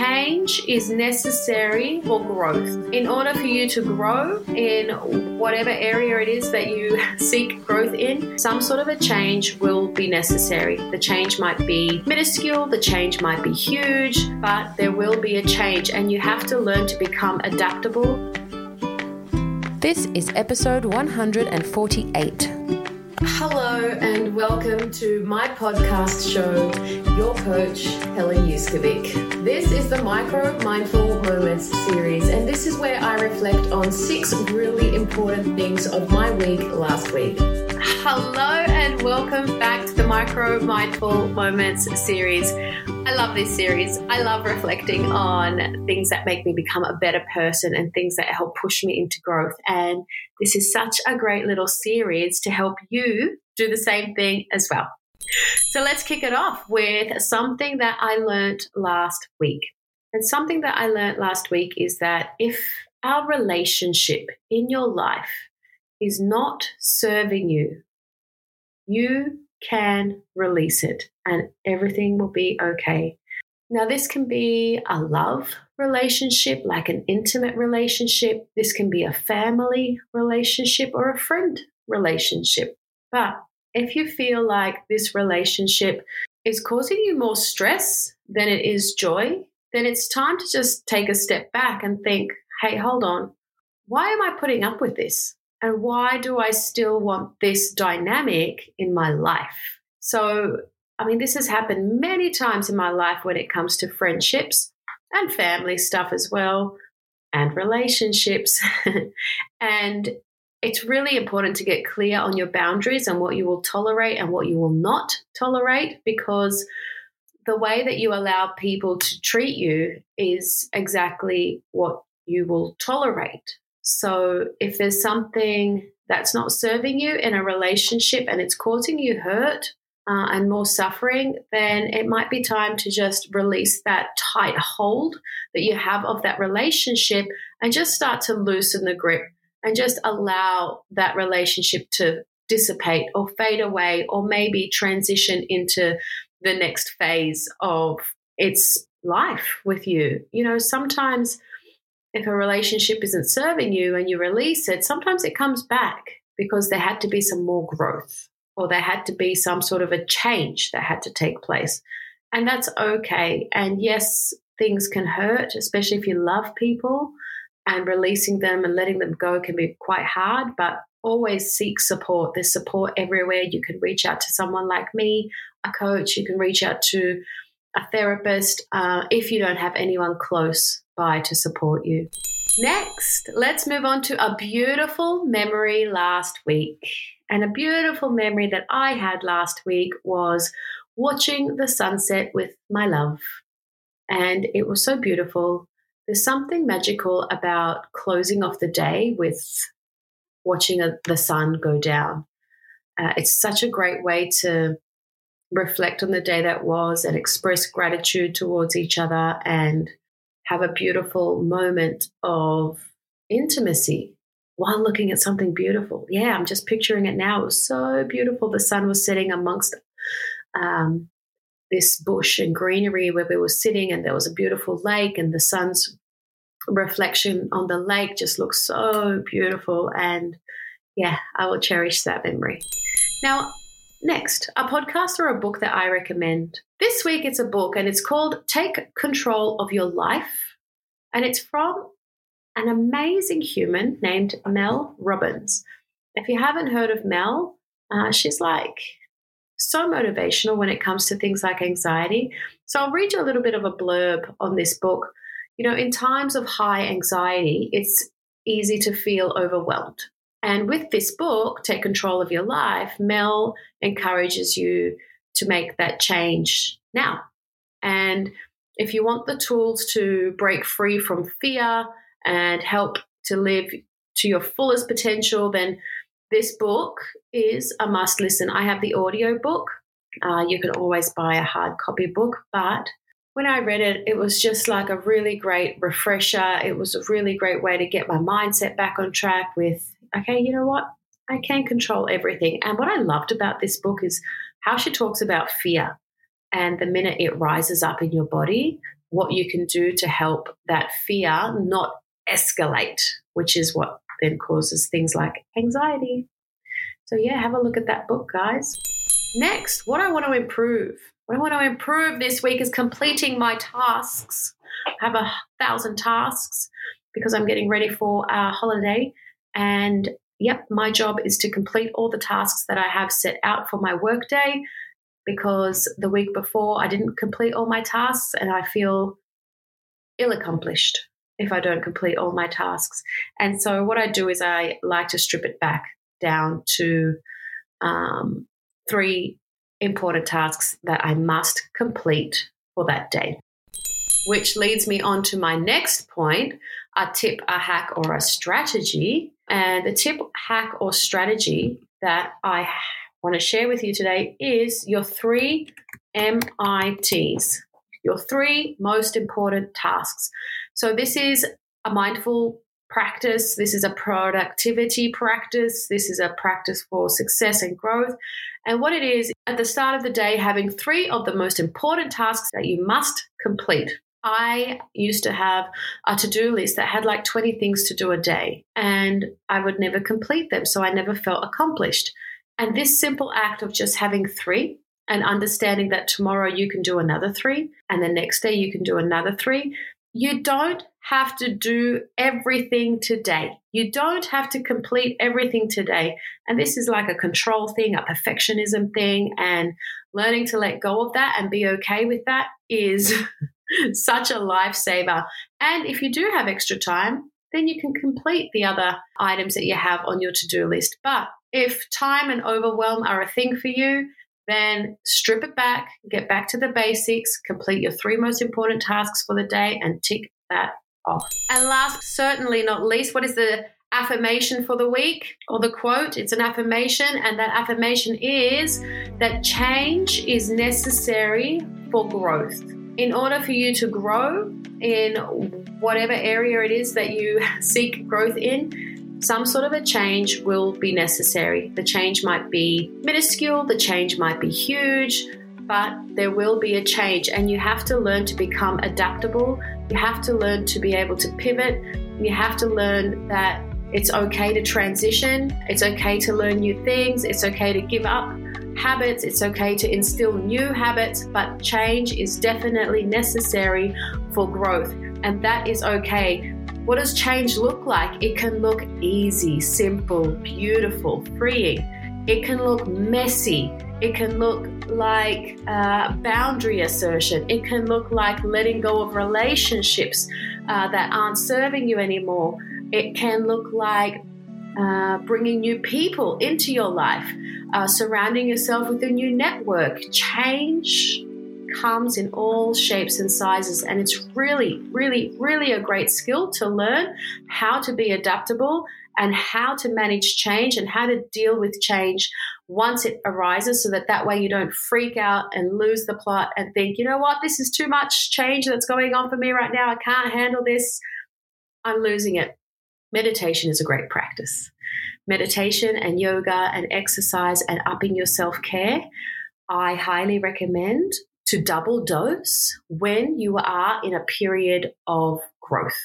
Change is necessary for growth. In order for you to grow in whatever area it is that you seek growth in, some sort of a change will be necessary. The change might be minuscule, the change might be huge, but there will be a change, and you have to learn to become adaptable. This is episode 148. Hello and welcome to my podcast show, Your Coach, Helen Yuskovic. This is the Micro Mindful Moments series, and this is where I reflect on six really important things of my week last week. Hello and welcome back to the Micro Mindful Moments series. I love this series. I love reflecting on things that make me become a better person and things that help push me into growth. And this is such a great little series to help you do the same thing as well. So let's kick it off with something that I learned last week. And something that I learned last week is that if our relationship in your life is not serving you, you can release it and everything will be okay. Now, this can be a love relationship, like an intimate relationship. This can be a family relationship or a friend relationship. But if you feel like this relationship is causing you more stress than it is joy, then it's time to just take a step back and think, hey, hold on. Why am I putting up with this? And why do I still want this dynamic in my life? So, I mean, this has happened many times in my life when it comes to friendships and family stuff as well, and relationships. and it's really important to get clear on your boundaries and what you will tolerate and what you will not tolerate because the way that you allow people to treat you is exactly what you will tolerate. So if there's something that's not serving you in a relationship and it's causing you hurt uh, and more suffering, then it might be time to just release that tight hold that you have of that relationship and just start to loosen the grip and just allow that relationship to dissipate or fade away or maybe transition into the next phase of its life with you. You know, sometimes if a relationship isn't serving you and you release it, sometimes it comes back because there had to be some more growth or there had to be some sort of a change that had to take place. And that's okay. And yes, things can hurt, especially if you love people, and releasing them and letting them go can be quite hard, but always seek support. There's support everywhere. You can reach out to someone like me, a coach, you can reach out to a therapist uh, if you don't have anyone close by to support you. Next, let's move on to a beautiful memory last week. And a beautiful memory that I had last week was watching the sunset with my love. And it was so beautiful. There's something magical about closing off the day with watching a, the sun go down. Uh, it's such a great way to reflect on the day that was and express gratitude towards each other and have a beautiful moment of intimacy while looking at something beautiful. Yeah, I'm just picturing it now. It was so beautiful. The sun was setting amongst um, this bush and greenery where we were sitting, and there was a beautiful lake, and the sun's reflection on the lake just looks so beautiful. And yeah, I will cherish that memory. Now, next, a podcast or a book that I recommend. This week it's a book and it's called Take Control of Your Life. And it's from an amazing human named Mel Robbins. If you haven't heard of Mel, uh, she's like so motivational when it comes to things like anxiety. So I'll read you a little bit of a blurb on this book. You know, in times of high anxiety, it's easy to feel overwhelmed. And with this book, Take Control of Your Life, Mel encourages you to make that change now. And if you want the tools to break free from fear and help to live to your fullest potential, then this book is a must listen. I have the audio book. Uh, you can always buy a hard copy book, but when I read it, it was just like a really great refresher. It was a really great way to get my mindset back on track with, okay, you know what? I can control everything. And what I loved about this book is how she talks about fear and the minute it rises up in your body, what you can do to help that fear not escalate, which is what then causes things like anxiety. So, yeah, have a look at that book, guys. Next, what I want to improve. What I want to improve this week is completing my tasks. I have a thousand tasks because I'm getting ready for our holiday. And yep, my job is to complete all the tasks that I have set out for my workday because the week before I didn't complete all my tasks and I feel ill accomplished if I don't complete all my tasks. And so, what I do is I like to strip it back down to um, three important tasks that I must complete for that day. Which leads me on to my next point a tip, a hack, or a strategy. And the tip, hack, or strategy that I want to share with you today is your three MITs, your three most important tasks. So, this is a mindful practice, this is a productivity practice, this is a practice for success and growth. And what it is, at the start of the day, having three of the most important tasks that you must complete. I used to have a to do list that had like 20 things to do a day, and I would never complete them. So I never felt accomplished. And this simple act of just having three and understanding that tomorrow you can do another three, and the next day you can do another three. You don't have to do everything today. You don't have to complete everything today. And this is like a control thing, a perfectionism thing, and learning to let go of that and be okay with that is such a lifesaver. And if you do have extra time, then you can complete the other items that you have on your to do list. But if time and overwhelm are a thing for you, then strip it back, get back to the basics, complete your three most important tasks for the day, and tick that off. And last, certainly not least, what is the affirmation for the week or the quote? It's an affirmation, and that affirmation is that change is necessary for growth. In order for you to grow in whatever area it is that you seek growth in, some sort of a change will be necessary. The change might be minuscule, the change might be huge, but there will be a change, and you have to learn to become adaptable. You have to learn to be able to pivot. You have to learn that it's okay to transition, it's okay to learn new things, it's okay to give up habits, it's okay to instill new habits, but change is definitely necessary for growth, and that is okay. What does change look like? It can look easy, simple, beautiful, freeing. It can look messy. It can look like uh, boundary assertion. It can look like letting go of relationships uh, that aren't serving you anymore. It can look like uh, bringing new people into your life, uh, surrounding yourself with a new network. Change comes in all shapes and sizes, and it's really, really, really a great skill to learn how to be adaptable and how to manage change and how to deal with change once it arises so that that way you don't freak out and lose the plot and think, you know what, this is too much change that's going on for me right now. I can't handle this. I'm losing it. Meditation is a great practice. Meditation and yoga and exercise and upping your self care, I highly recommend to double dose when you are in a period of growth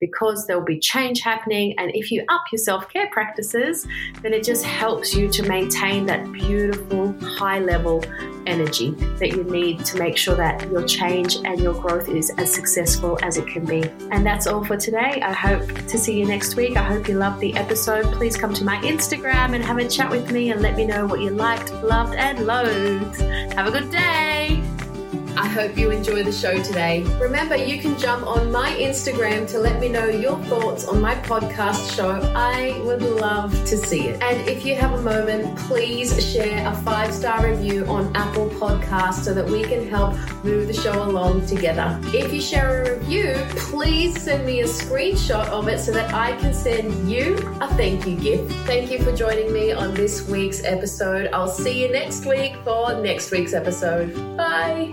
because there'll be change happening. And if you up your self care practices, then it just helps you to maintain that beautiful high level energy that you need to make sure that your change and your growth is as successful as it can be. And that's all for today. I hope to see you next week. I hope you loved the episode. Please come to my Instagram and have a chat with me and let me know what you liked, loved, and loathed. Have a good day. I hope you enjoy the show today. Remember, you can jump on my Instagram to let me know your thoughts on my podcast show. I would love to see it. And if you have a moment, please share a five star review on Apple Podcasts so that we can help move the show along together. If you share a review, please send me a screenshot of it so that I can send you a thank you gift. Thank you for joining me on this week's episode. I'll see you next week for next week's episode. Bye.